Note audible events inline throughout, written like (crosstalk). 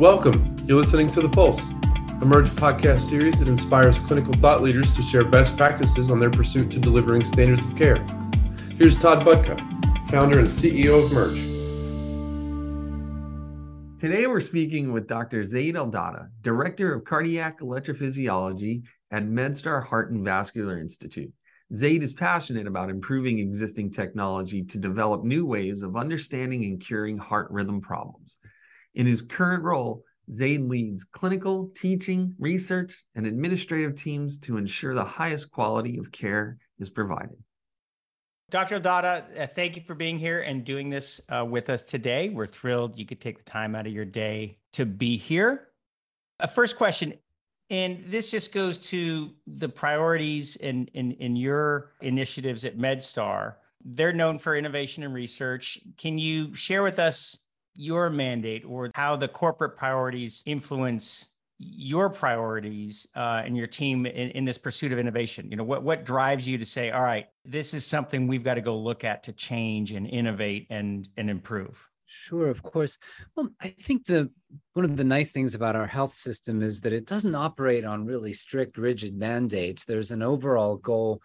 Welcome. You're listening to The Pulse, Emerge podcast series that inspires clinical thought leaders to share best practices on their pursuit to delivering standards of care. Here's Todd Budka, founder and CEO of Murj. Today, we're speaking with Dr. Zayd Eldadah, Director of Cardiac Electrophysiology at MedStar Heart and Vascular Institute. Zayd is passionate about improving existing technology to develop new ways of understanding and curing heart rhythm problems. In his current role, Zayd leads clinical, teaching, research, and administrative teams to ensure the highest quality of care is provided. Dr. Eldadah, uh, thank you for being here and doing this uh, with us today. We're thrilled you could take the time out of your day to be here. A first question and this just goes to the priorities in, in, in your initiatives at MedStar. They're known for innovation and research. Can you share with us your mandate or how the corporate priorities influence your priorities uh, and your team in, in this pursuit of innovation? You know, what, what drives you to say, all right, this is something we've got to go look at to change and innovate and, and improve? Sure, of course. Well, I think the one of the nice things about our health system is that it doesn't operate on really strict, rigid mandates. There's an overall goal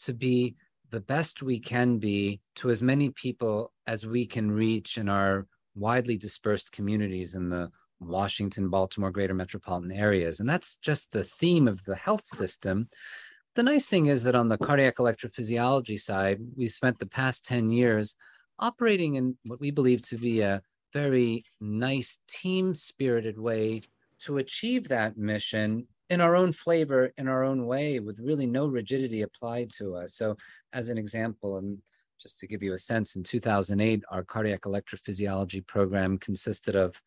to be the best we can be to as many people as we can reach in our widely dispersed communities in the Washington, Baltimore, greater metropolitan areas. And that's just the theme of the health system. The nice thing is that on the cardiac electrophysiology side, we've spent the past 10 years operating in what we believe to be a very nice team spirited way to achieve that mission in our own flavor, in our own way, with really no rigidity applied to us. So, as an example, and just to give you a sense, in 2008, our cardiac electrophysiology program consisted of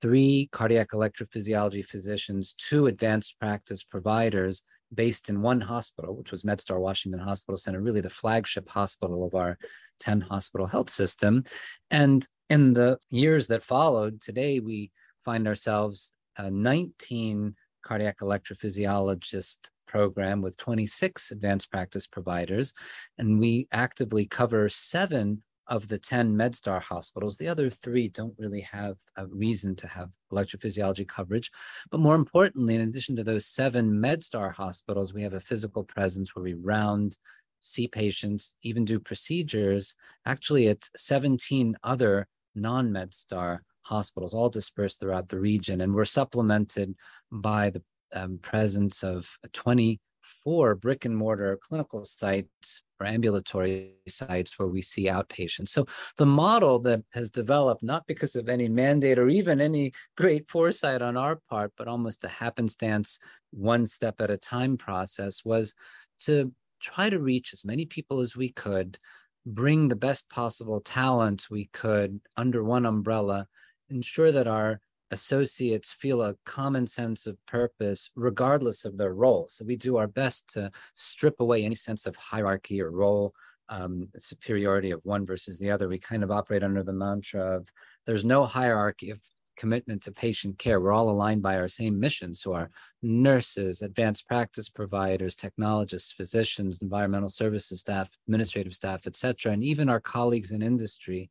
three cardiac electrophysiology physicians, two advanced practice providers based in one hospital, which was MedStar Washington Hospital Center, really the flagship hospital of our 10 hospital health system. And in the years that followed, today we find ourselves a 19 cardiac electrophysiologist program with 26 advanced practice providers. And we actively cover seven of the 10 MedStar hospitals. The other three don't really have a reason to have electrophysiology coverage. But more importantly, in addition to those seven MedStar hospitals, we have a physical presence where we round, see patients, even do procedures. Actually, it's 17 other non MedStar hospitals, all dispersed throughout the region. And we're supplemented by the um, presence of 24 brick and mortar clinical sites or ambulatory sites where we see outpatients. So the model that has developed, not because of any mandate or even any great foresight on our part, but almost a happenstance, one step at a time process, was to try to reach as many people as we could, bring the best possible talent we could under one umbrella, ensure that our associates feel a common sense of purpose regardless of their role. So we do our best to strip away any sense of hierarchy or role um, superiority of one versus the other. We kind of operate under the mantra of there's no hierarchy of commitment to patient care. We're all aligned by our same mission. So our nurses, advanced practice providers, technologists, physicians, environmental services staff, administrative staff, et cetera, and even our colleagues in industry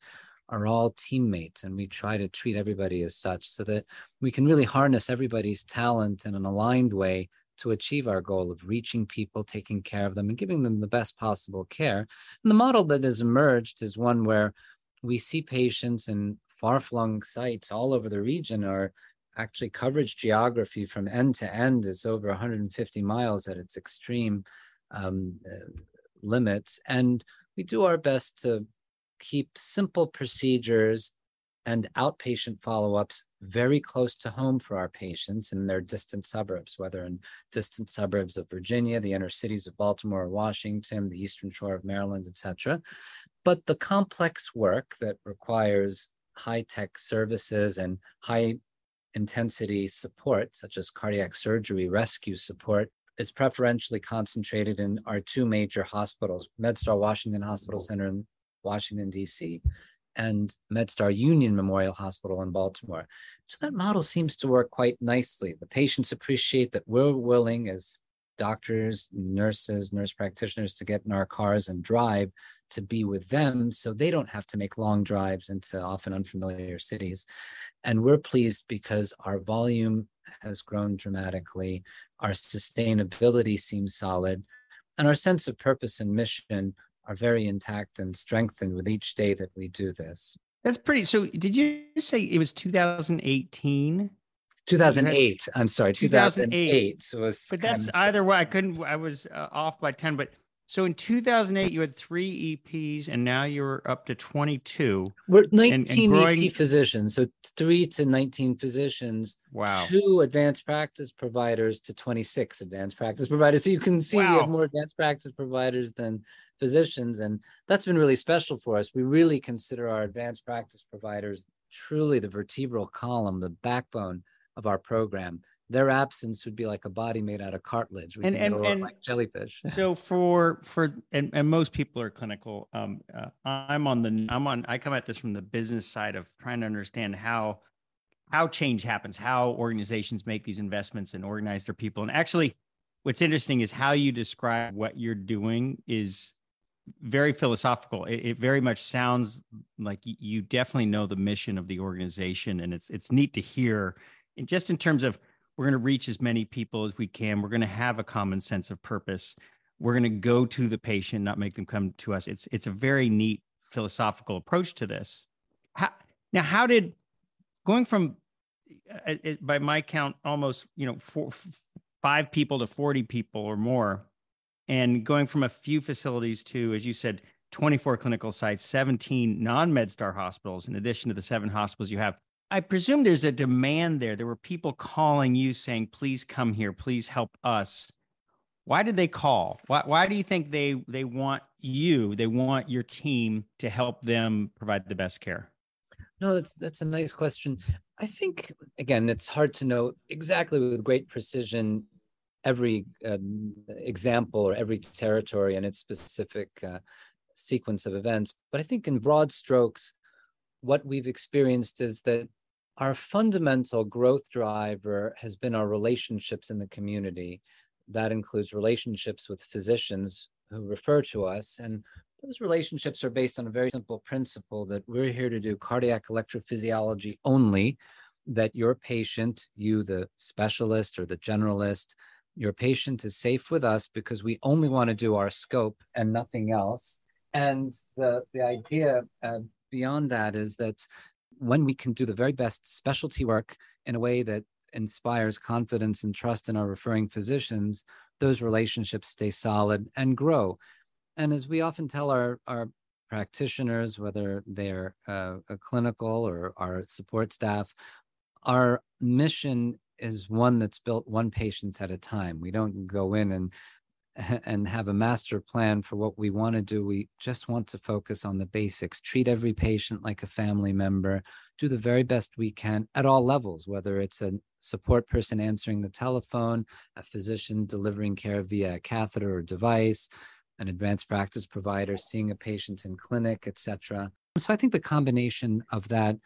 are all teammates and we try to treat everybody as such so that we can really harness everybody's talent in an aligned way to achieve our goal of reaching people, taking care of them, and giving them the best possible care. And the model that has emerged is one where we see patients in far-flung sites all over the region or actually coverage geography from end to end is over 150 miles at its extreme um, uh, limits and we do our best to keep simple procedures and outpatient follow-ups very close to home for our patients in their distant suburbs, whether in distant suburbs of Virginia, the inner cities of Baltimore or Washington, the eastern shore of Maryland, etc. But the complex work that requires high tech services and high intensity support, such as cardiac surgery, rescue support, is preferentially concentrated in our two major hospitals, MedStar Washington Hospital Center in Washington, D.C., and MedStar Union Memorial Hospital in Baltimore. So that model seems to work quite nicely. The patients appreciate that we're willing as doctors, nurses, nurse practitioners to get in our cars and drive to be with them so they don't have to make long drives into often unfamiliar cities. And we're pleased because our volume has grown dramatically, our sustainability seems solid, and our sense of purpose and mission are very intact and strengthened with each day that we do this. That's pretty. So, did you say it was 2018? 2008. I'm sorry, 2008, 2008 was. But that's either way. I couldn't. I was uh, off by 10. But so in 2008, you had three EPs, and now you're up to 22. We're 19 and, and growing... EP physicians, so three to 19 physicians. Wow. Two advanced practice providers to 26 advanced practice providers. So you can see wow. we have more advanced practice providers than physicians. And that's been really special for us. We really consider our advanced practice providers truly the vertebral column, the backbone of our program. Their absence would be like a body made out of cartilage. We and and, and like jellyfish. (laughs) so for for and, and most people are clinical. Um, uh, I'm on the I'm on I come at this from the business side of trying to understand how how change happens, how organizations make these investments and organize their people. And actually, what's interesting is how you describe what you're doing is very philosophical. It, it, very much sounds like you definitely know the mission of the organization, and it's it's neat to hear. And just in terms of we're going to reach as many people as we can. We're going to have a common sense of purpose. We're going to go to the patient, not make them come to us. It's it's a very neat philosophical approach to this. How, now, how did going from uh, by my count almost you know four, five people to 40 people or more and going from a few facilities to, as you said, 24 clinical sites, 17 non MedStar hospitals, in addition to the seven hospitals you have. I presume there's a demand there. There were people calling you saying, please come here, please help us. Why did they call? Why, why do you think they, they want you, they want your team to help them provide the best care? No, that's that's a nice question. I think again, it's hard to know exactly with great precision every um, example or every territory and its specific uh, sequence of events. But I think in broad strokes, what we've experienced is that our fundamental growth driver has been our relationships in the community. That includes relationships with physicians who refer to us. And those relationships are based on a very simple principle that we're here to do cardiac electrophysiology only, that your patient, you, the specialist or the generalist, your patient is safe with us because we only want to do our scope and nothing else. And the, the idea uh, beyond that is that when we can do the very best specialty work in a way that inspires confidence and trust in our referring physicians, those relationships stay solid and grow. And as we often tell our, our practitioners, whether they're uh, a clinical or our support staff, our mission is one that's built one patient at a time. We don't go in and (laughs) and have a master plan for what we want to do. We just want to focus on the basics, treat every patient like a family member, do the very best we can at all levels, whether it's a support person answering the telephone, a physician delivering care via a catheter or device, an advanced practice provider seeing a patient in clinic, etc. So I think the combination of that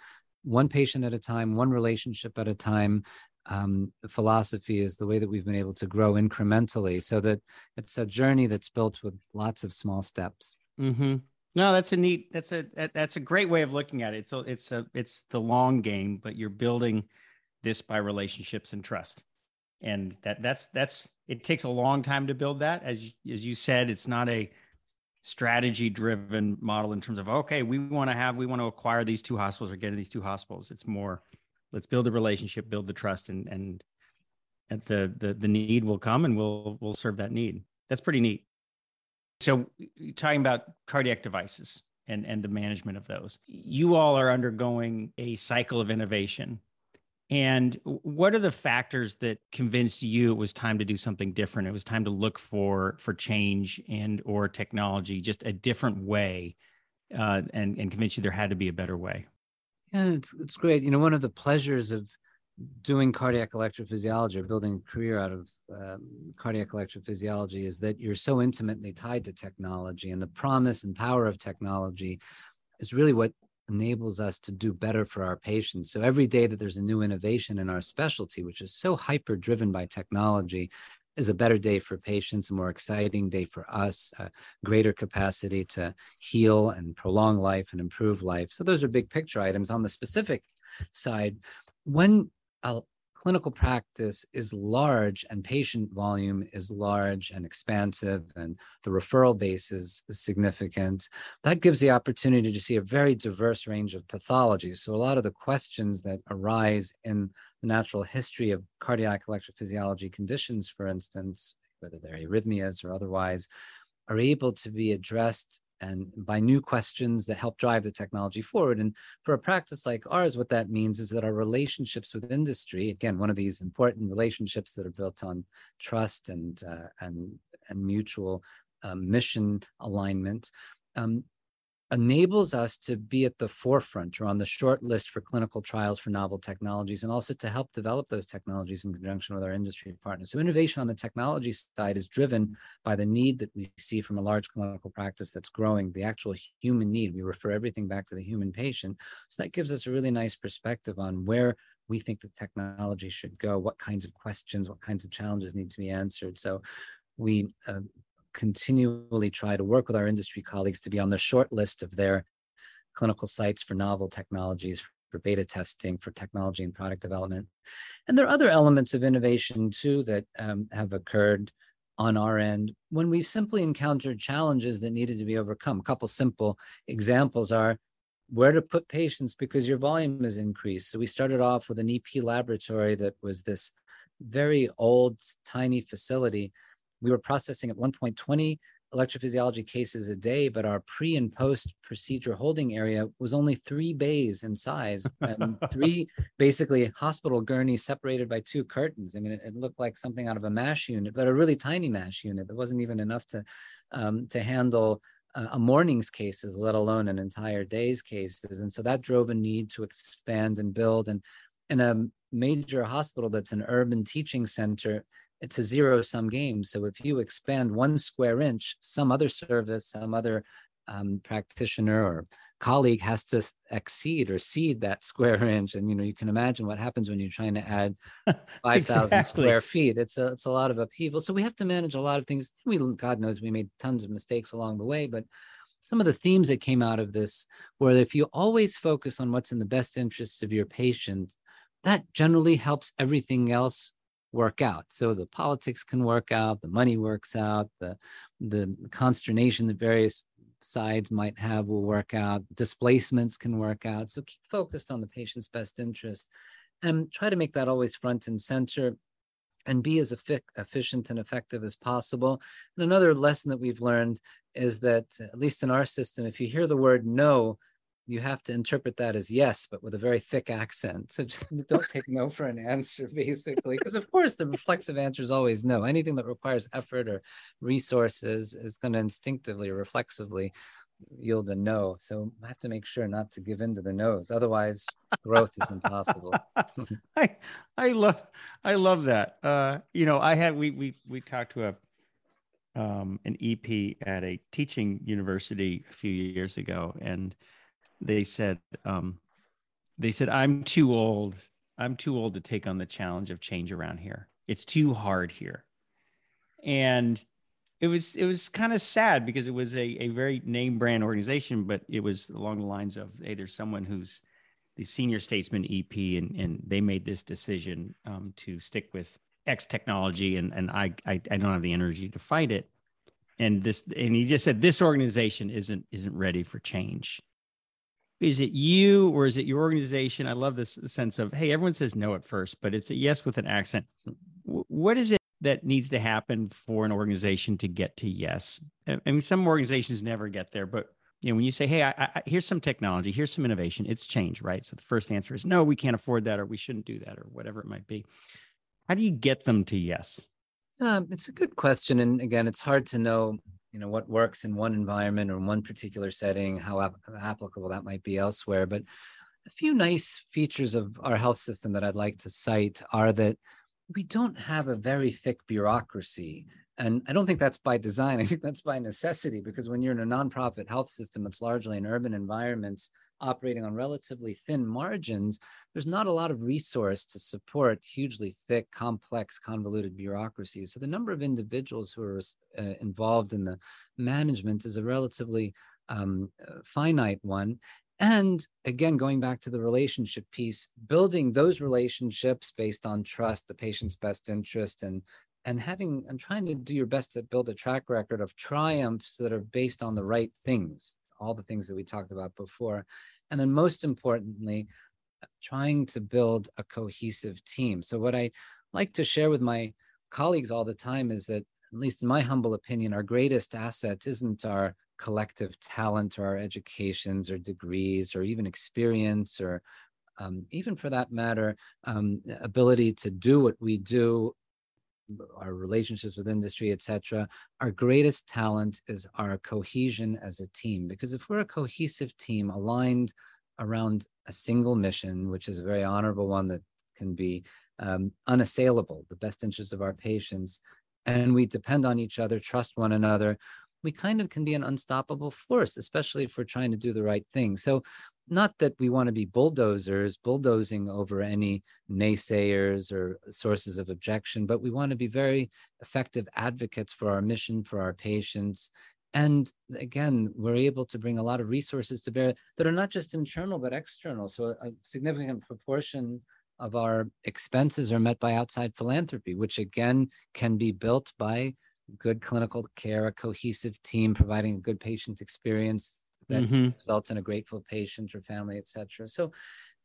one patient at a time, one relationship at a time, um, philosophy is the way that we've been able to grow incrementally so that it's a journey that's built with lots of small steps. Mm-hmm. no that's a neat that's a that's a great way of looking at it. So it's a it's the long game but you're building this by relationships and trust. And that that's that's it takes a long time to build that. As as you said it's not a strategy driven model in terms of okay we want to have we want to acquire these two hospitals or get these two hospitals. It's more let's build a relationship, build the trust, and and at the the the need will come, and we'll we'll serve that need. That's pretty neat. So, talking about cardiac devices and and the management of those, you all are undergoing a cycle of innovation. And what are the factors that convinced you it was time to do something different? It was time to look for for change and or technology, just a different way, uh, and and convince you there had to be a better way. Yeah, it's it's great. You know, one of the pleasures of doing cardiac electrophysiology or building a career out of um, cardiac electrophysiology is that you're so intimately tied to technology, and the promise and power of technology is really what enables us to do better for our patients. So every day that there's a new innovation in our specialty, which is so hyper driven by technology, is a better day for patients, a more exciting day for us, a greater capacity to heal and prolong life and improve life. So those are big picture items. On the specific side, when a clinical practice is large and patient volume is large and expansive and the referral base is, significant, that gives the opportunity to see a very diverse range of pathologies. So a lot of the questions that arise in the natural history of cardiac electrophysiology conditions, for instance, whether they're arrhythmias or otherwise, are able to be addressed and by new questions that help drive the technology forward. And for a practice like ours, what that means is that our relationships with industry, again, one of these important relationships that are built on trust and uh, and and mutual um, mission alignment, um, enables us to be at the forefront or on the short list for clinical trials for novel technologies and also to help develop those technologies in conjunction with our industry partners. So innovation on the technology side is driven by the need that we see from a large clinical practice that's growing, the actual human need. We refer everything back to the human patient. So that gives us a really nice perspective on where we think the technology should go, what kinds of questions, what kinds of challenges need to be answered. So we uh, continually try to work with our industry colleagues to be on the short list of their clinical sites for novel technologies, for beta testing, for technology and product development. And there are other elements of innovation too that um, have occurred on our end when we've simply encountered challenges that needed to be overcome. A couple simple examples are where to put patients because your volume has increased. So we started off with an EP laboratory that was this very old, tiny facility we were processing at 1.20 electrophysiology cases a day, but our pre and post procedure holding area was only three bays in size (laughs) and three basically hospital gurneys separated by two curtains. I mean, it, it, looked like something out of a MASH unit, but a really tiny MASH unit that wasn't even enough to um, to handle uh, a morning's cases, let alone an entire day's cases. And so that drove a need to expand and build. And in a major hospital that's an urban teaching center, it's a zero sum game. So if you expand one square inch, some other service, some other um, practitioner or colleague has to exceed or cede that (laughs) square inch. And you know, you can imagine what happens when you're trying to add (laughs) 5,000 exactly. square feet. It's a it's a lot of upheaval. So we have to manage a lot of things. We God knows we made tons of mistakes along the way, but some of the themes that came out of this were if you always focus on what's in the best interest of your patient, that generally helps everything else work out. So the politics can work out, the money works out, the the consternation that various sides might have will work out, displacements can work out. So keep focused on the patient's best interest and try to make that always front and center and be as efficient and effective as possible. And another lesson that we've learned is that, at least in our system, if you hear the word no, you have to interpret that as yes, but with a very thick accent. So just (laughs) don't take no for an answer, basically. Because, of course, the reflexive answer is always no. Anything that requires effort or resources is going to instinctively reflexively yield a no. So I have to make sure not to give in to the no's. Otherwise, growth is impossible. (laughs) I I love I love that. Uh, you know, I had we we we talked to a um, an EP at a teaching university a few years ago, and they said um, they said i'm too old i'm too old to take on the challenge of change around here. It's too hard here. And it was it was kind of sad because it was a, a very name brand organization but it was along the lines of hey there's someone who's the senior statesman ep and, and they made this decision um, to stick with x technology and, and I, I i don't have the energy to fight it. And this and he just said this organization isn't isn't ready for change is it you or is it your organization? I love this sense of, hey, everyone says no at first, but it's a yes with an accent. What is it that needs to happen for an organization to get to yes? I mean, some organizations never get there, but you know, when you say, hey, I, I, here's some technology, here's some innovation, it's change, right? So the first answer is no, we can't afford that, or we shouldn't do that, or whatever it might be. How do you get them to yes? Um, it's a good question, and again, it's hard to know you know what works in one environment or in one particular setting how ap- applicable that might be elsewhere. But a few nice features of our health system that i'd like to cite are that we don't have a very thick bureaucracy. And i don't think that's by design. (laughs) I think that's by necessity because when you're in a nonprofit health system that's largely in urban environments operating on relatively thin margins, there's not a lot of resource to support hugely thick, complex, convoluted bureaucracies. So the number of individuals who are uh, involved in the management is a relatively um, uh, finite one. And again, going back to the relationship piece, building those relationships based on trust, the patient's best interest, and and having and trying to do your best to build a track record of triumphs that are based on the right things, all the things that we talked about before. And then most importantly, trying to build a cohesive team. So what I like to share with my colleagues all the time is that, at least in my humble opinion, our greatest asset isn't our collective talent or our educations or degrees or even experience or um, even for that matter, um, ability to do what we do our relationships with industry, etc. Our greatest talent is our cohesion as a team. Because if we're a cohesive team aligned around a single mission, which is a very honorable one that can be um, unassailable, the best interest of our patients, and we depend on each other, trust one another, we kind of can be an unstoppable force, especially if we're trying to do the right thing. So not that we want to be bulldozers bulldozing over any naysayers or sources of objection but we want to be very effective advocates for our mission for our patients. And again we're able to bring a lot of resources to bear that are not just internal but external. So a significant proportion of our expenses are met by outside philanthropy which again can be built by good clinical care a cohesive team providing a good patient experience that mm-hmm. results in a grateful patient or family, etc. So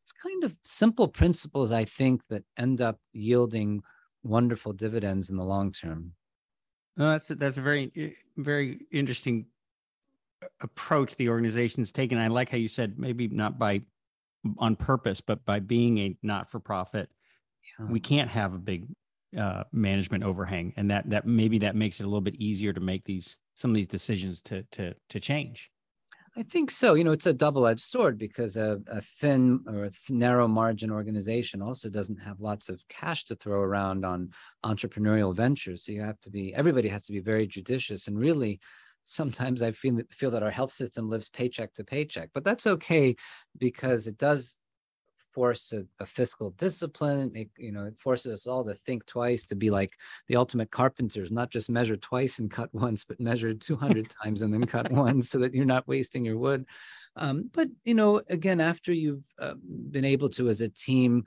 it's kind of simple principles, I think, that end up yielding wonderful dividends in the long term. No, that's a, that's a very eh, very interesting approach the organization's taken. I like how you said maybe not by on purpose, but by being a not for profit, yeah. we can't have a big uh, management overhang, and that that maybe that makes it a little bit easier to make these some of these decisions to to to change. I think so. You know, it's a double-edged sword because a, a thin or a narrow margin organization also doesn't have lots of cash to throw around on entrepreneurial ventures. So you have to be everybody has to be very judicious and really sometimes I feel feel that our health system lives paycheck to paycheck, but that's okay because it does force a, a, fiscal discipline. It, you know, it forces us all to think twice, to be like the ultimate carpenters, not just measure twice and cut (laughs) once, but measure 200 (laughs) times and then cut once so that you're not wasting your wood. Um, but, you know, again, after you've uh, been able to, as a team,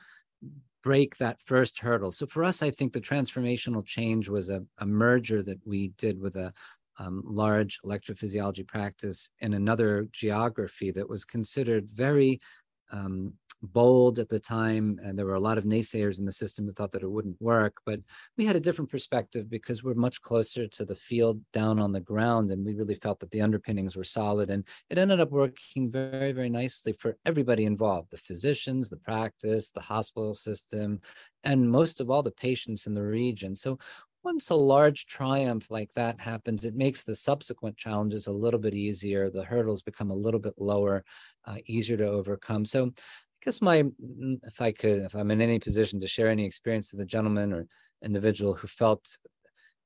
break that first hurdle. So for us, I think the transformational change was a, a merger that we did with a um, large electrophysiology practice in another geography that was considered very um, bold at the time and there were a lot of naysayers in the system who thought that it wouldn't work but we had a different perspective because we're much closer to the field down on the ground and we really felt that the underpinnings were solid and it ended up working very very nicely for everybody involved the physicians the practice the hospital system and most of all the patients in the region. So once a large triumph like that happens, it makes the subsequent challenges a little bit easier. The hurdles become a little bit lower, uh, easier to overcome. So I guess my if I could, if I'm in any position to share any experience with a gentleman or individual who felt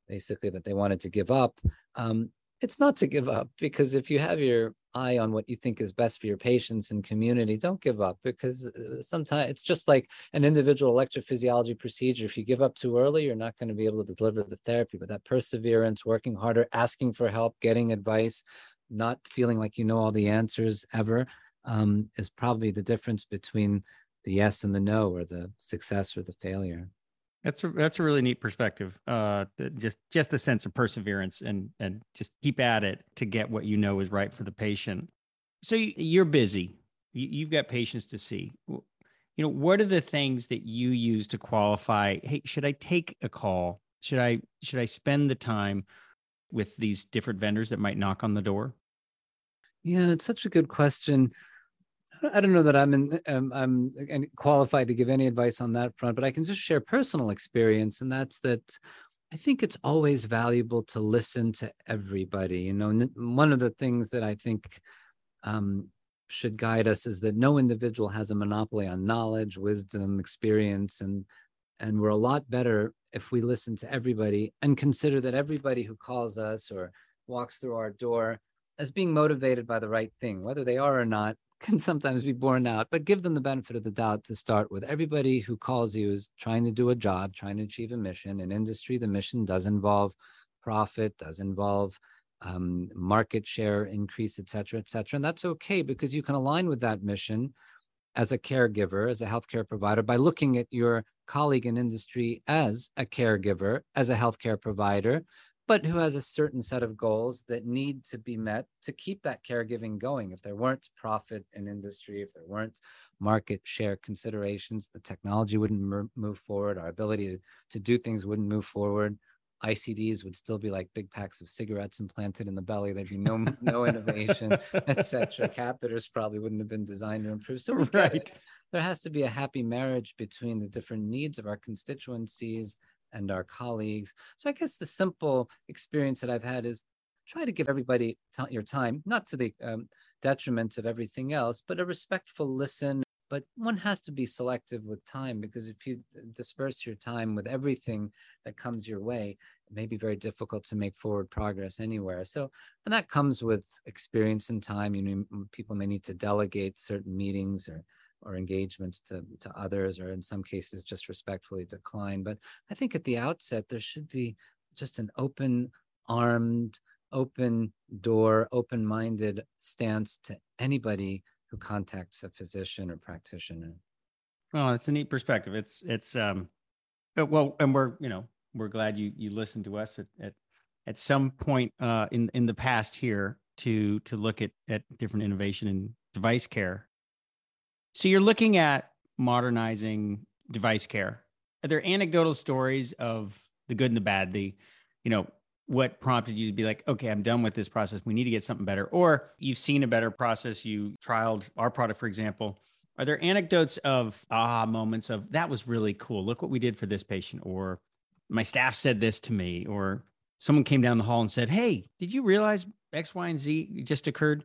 basically that they wanted to give up, um, it's not to give up because if you have your eye on what you think is best for your patients and community, don't give up because uh, sometimes it's just like an individual electrophysiology procedure. If you give up too early, you're not going to be able to deliver the therapy. But that perseverance, working harder, asking for help, getting advice, not feeling like you know all the answers ever um, is probably the difference between the yes and the no, or the success or the failure. That's a that's a really neat perspective. Uh, just just the sense of perseverance and and just keep at it to get what you know is right for the patient. So you're busy. You've got patients to see. You know, what are the things that you use to qualify? Hey, should I take a call? Should I should I spend the time with these different vendors that might knock on the door? Yeah, it's such a good question. I don't know that I'm in, um, I'm qualified to give any advice on that front, but I can just share personal experience, and that's that I think it's always valuable to listen to everybody. You know, one of the things that I think um, should guide us is that no individual has a monopoly on knowledge, wisdom, experience, and and we're a lot better if we listen to everybody and consider that everybody who calls us or walks through our door as being motivated by the right thing, whether they are or not can sometimes be borne out, but give them the benefit of the doubt to start with. Everybody who calls you is trying to do a job, trying to achieve a mission. In industry, the mission does involve profit, does involve um, market share increase, et cetera, et cetera. And that's okay because you can align with that mission as a caregiver, as a healthcare provider, by looking at your colleague in industry as a caregiver, as a healthcare provider, but who has a certain set of goals that need to be met to keep that caregiving going. If there weren't profit in industry, if there weren't market share considerations, the technology wouldn't move forward, our ability to, to do things wouldn't move forward. ICDs would still be like big packs of cigarettes implanted in the belly. There'd be no no (laughs) innovation, etc. Catheters probably wouldn't have been designed to improve. So (laughs) right. there has to be a happy marriage between the different needs of our constituencies and our colleagues. So I guess the simple experience that I've had is try to give everybody t- your time, not to the um, detriment of everything else, but a respectful listen. But one has to be selective with time because if you disperse your time with everything that comes your way it may be very difficult to make forward progress anywhere. So and that comes with experience and time. You know people may need to delegate certain meetings or or engagements to, to others or in some cases just respectfully decline but i think at the outset there should be just an open armed open door open minded stance to anybody who contacts a physician or practitioner. Oh, it's a neat perspective. It's it's um uh, well, and we're you know we're glad you you listened to us at at, at some point uh, in in the past here to to look at at different innovation in device care. So you're looking at modernizing device care. Are there anecdotal stories of the good and the bad? The you know what prompted you to be like, okay, I'm done with this process. We need to get something better. Or you've seen a better process. You trialed our product, for example. Are there anecdotes of aha moments of that was really cool? Look what we did for this patient. Or my staff said this to me. Or someone came down the hall and said, hey, did you realize X, Y, and Z just occurred?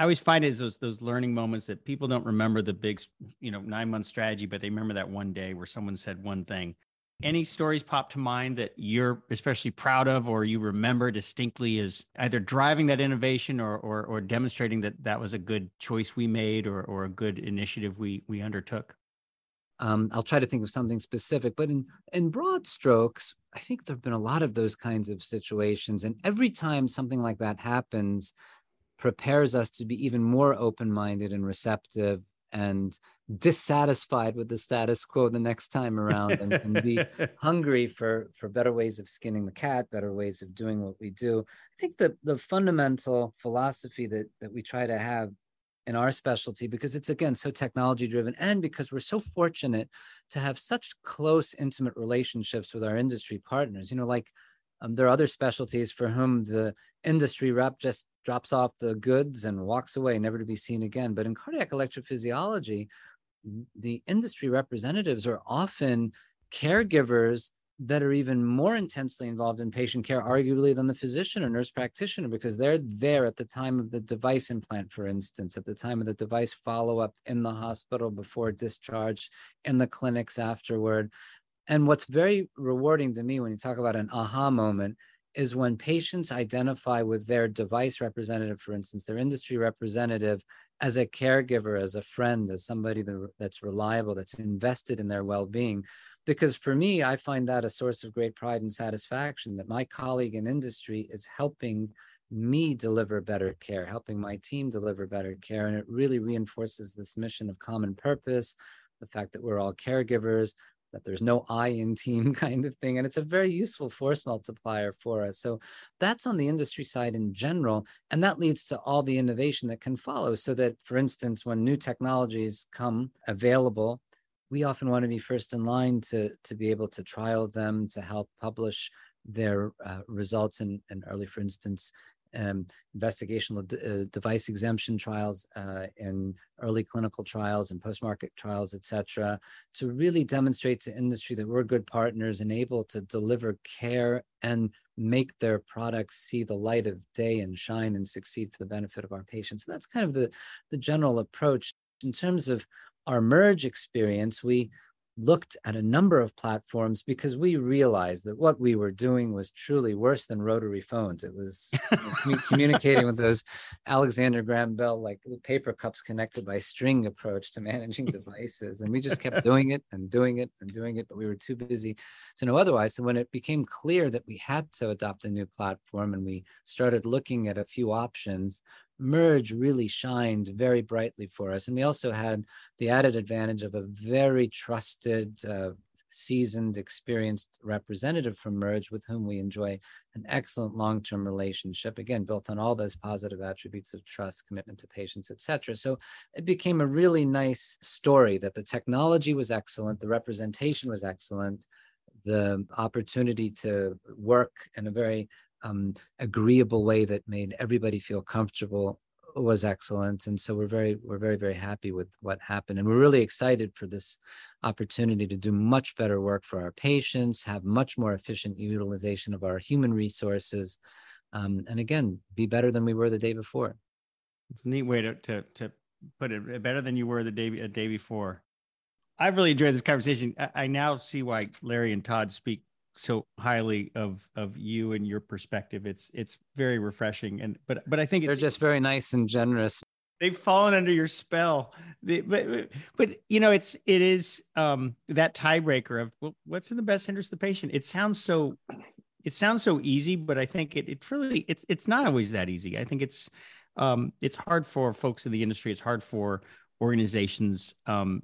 I always find it those those learning moments that people don't remember the big, you know, nine month strategy, but they remember that one day where someone said one thing any stories pop to mind that you're especially proud of or you remember distinctly as either driving that innovation or, or, or demonstrating that that was a good choice we made or, or a good initiative we, we undertook? Um, I'll try to think of something specific, but in, in broad strokes, I think there have been a lot of those kinds of situations. And every time something like that happens, prepares us to be even more open minded and receptive and dissatisfied with the status quo the next time around and, and, be (laughs) hungry for for better ways of skinning the cat better ways of doing what we do. I think the the fundamental philosophy that that we try to have in our specialty because it's again so technology driven and because we're so fortunate to have such close intimate relationships with our industry partners you know like um, there are other specialties for whom the industry rep just drops off the goods and walks away, never to be seen again. But in cardiac electrophysiology, the industry representatives are often caregivers that are even more intensely involved in patient care, arguably, than the physician or nurse practitioner, because they're there at the time of the device implant, for instance, at the time of the device follow up in the hospital before discharge, in the clinics afterward. And what's very rewarding to me when you talk about an aha moment is when patients identify with their device representative, for instance, their industry representative, as a caregiver, as a friend, as somebody that's reliable, that's invested in their well being. Because for me, I find that a source of great pride and satisfaction that my colleague in industry is helping me deliver better care, helping my team deliver better care. And it really reinforces this mission of common purpose, the fact that we're all caregivers, that there's no I in team (laughs) kind of thing. And it's a very useful force multiplier for us. So that's on the industry side in general. And that leads to all the innovation that can follow. So that, for instance, when new technologies come available, we often want to be first in line to, to be able to trial them, to help publish their uh, results in, in early, for instance, um, investigational d- uh, device exemption trials uh, in early clinical trials and post-market trials, et cetera, to really demonstrate to industry that we're good partners and able to deliver care and make their products see the light of day and shine and succeed for the benefit of our patients. So that's kind of the, the general approach. In terms of our Murj experience, we looked at a number of platforms because we realized that what we were doing was truly worse than rotary phones. It was (laughs) communicating with those Alexander Graham Bell, like paper cups connected by string approach to managing (laughs) devices. And we just kept doing it and doing it and doing it, but we were too busy to know otherwise. So when it became clear that we had to adopt a new platform and we started looking at a few options, Murj really shined very brightly for us. And we also had the added advantage of a very trusted, uh, seasoned, experienced representative from Murj with whom we enjoy an excellent long-term relationship, again, built on all those positive attributes of trust, commitment to patients, et cetera. So it became a really nice story that the technology was excellent, the representation was excellent, the opportunity to work in a very um, agreeable way that made everybody feel comfortable was excellent. And so we're very we're very very happy with what happened. And we're really excited for this opportunity to do much better work for our patients have much more efficient utilization of our human resources um, and again be better than we were the day before. It's a neat way to to, to put it better than you were the day a day before. I've really enjoyed this conversation. I, I now see why larry and todd speak so highly of of you and your perspective. It's it's very refreshing. And but but I think they're just very nice and generous. They've fallen under your spell. They, but but you know it's it is um that tiebreaker of well, what's in the best interest of the patient. It sounds so it sounds so easy, but I think it it really it's it's not always that easy. I think it's um it's hard for folks in the industry. It's hard for organizations um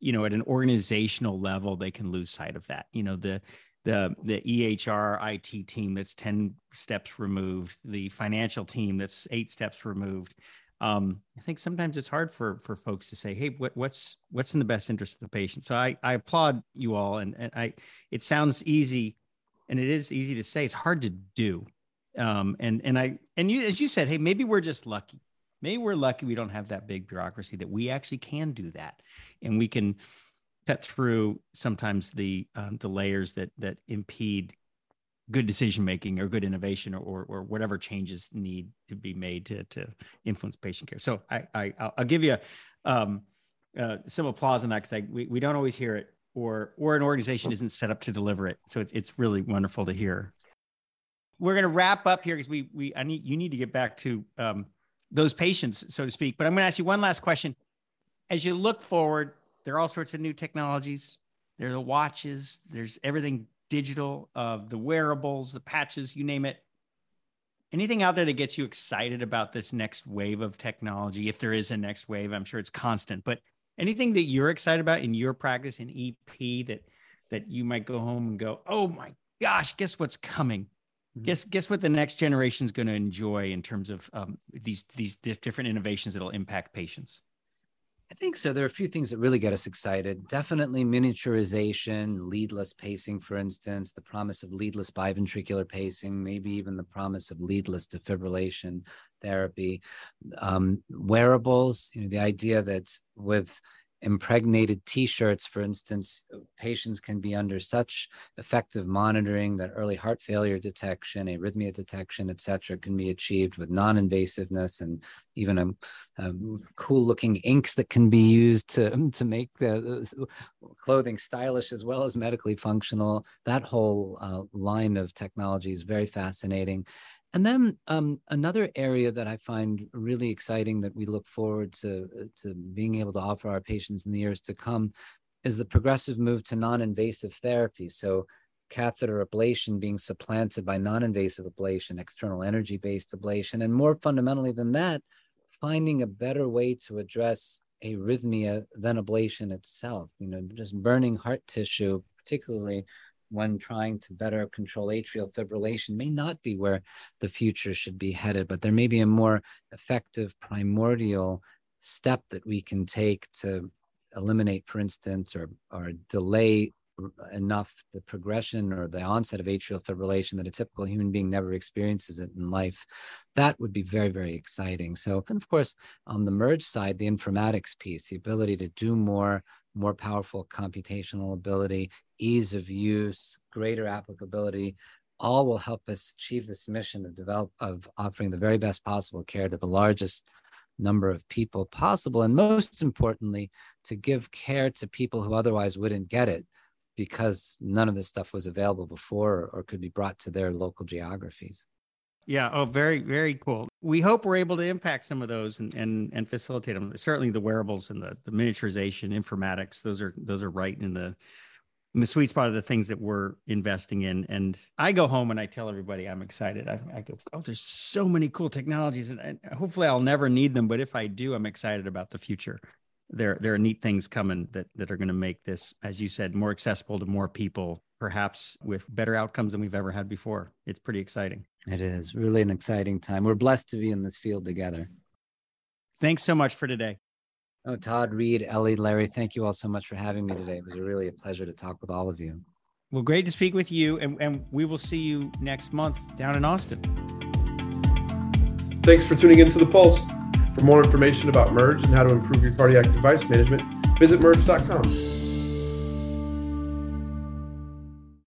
you know at an organizational level they can lose sight of that you know the the the EHR IT team that's 10 steps removed, the financial team that's eight steps removed. Um, I think sometimes it's hard for for folks to say, "Hey, what, what's what's in the best interest of the patient?" So I I applaud you all, and, and I it sounds easy, and it is easy to say. It's hard to do, um, and and I and you as you said, hey, maybe we're just lucky. Maybe we're lucky we don't have that big bureaucracy that we actually can do that, and we can cut through sometimes the um, the layers that that impede good decision making or good innovation or, or whatever changes need to be made to to influence patient care. So I, I I'll give you um, uh, some applause on that because we, we don't always hear it or or an organization isn't set up to deliver it. So it's it's really wonderful to hear. We're going to wrap up here because we we I need you need to get back to um, those patients so to speak. But I'm going to ask you one last question. As you look forward there are all sorts of new technologies. There are the watches. There's everything digital, of uh, the wearables, the patches, you name it. Anything out there that gets you excited about this next wave of technology? If there is a next wave, I'm sure it's constant. But anything that you're excited about in your practice in EP that that you might go home and go, oh my gosh, guess what's coming? Mm-hmm. Guess guess what the next generation is going to enjoy in terms of um, these these different innovations that'll impact patients. I think so. There are a few things that really get us excited. Definitely miniaturization, leadless pacing, for instance, the promise of leadless biventricular pacing, maybe even the promise of leadless defibrillation therapy. Um, wearables, you know, the idea that with impregnated t-shirts for instance patients can be under such effective monitoring that early heart failure detection arrhythmia detection etc can be achieved with non-invasiveness and even a, a, cool looking inks that can be used to, (laughs) to make the, the, clothing stylish as well as medically functional. That whole uh, line of technology is very fascinating and then um, another area that I find really exciting that we look forward to, uh, to being able to offer our patients in the years to come is the progressive move to non-invasive therapy. So catheter ablation being supplanted by non-invasive ablation, external energy-based ablation, and more fundamentally than that, finding a better way to address arrhythmia than ablation itself. You know, just burning heart tissue, particularly when trying to better control atrial fibrillation may not be where the future should be headed, but there may be a more effective primordial step that we can take to eliminate, for instance, or, or delay enough the progression or the onset of atrial fibrillation that a typical human being never experiences it in life. That would be very, very exciting. So, and of course, on the Murj side, the informatics piece, the ability to do more more powerful computational ability, ease of use, greater applicability, all will help us achieve this mission of develop of offering the very best possible care to the largest number of people possible. And most importantly, to give care to people who otherwise wouldn't get it because none of this stuff was available before or could be brought to their local geographies. Yeah. Oh, very, very cool. We hope we're able to impact some of those and and and facilitate them. Certainly, the wearables and the the miniaturization, informatics. Those are those are right in the the sweet spot of the things that we're investing in. And I go home and I tell everybody I'm excited. I, I go, oh, there's so many cool technologies, and, and hopefully I'll never need them. But if I do, I'm excited about the future. There, there are neat things coming that that are going to make this, as you said, more accessible to more people, perhaps with better outcomes than we've ever had before. It's pretty exciting. It is really an exciting time. We're blessed to be in this field together. Thanks so much for today. Oh, Todd, Reed, Ellie, Larry, thank you all so much for having me today. It was really a pleasure to talk with all of you. Well, great to speak with you, and, and we will see you next month down in Austin. Thanks for tuning into The Pulse. For more information about Murj and how to improve your cardiac device management, visit murj.com.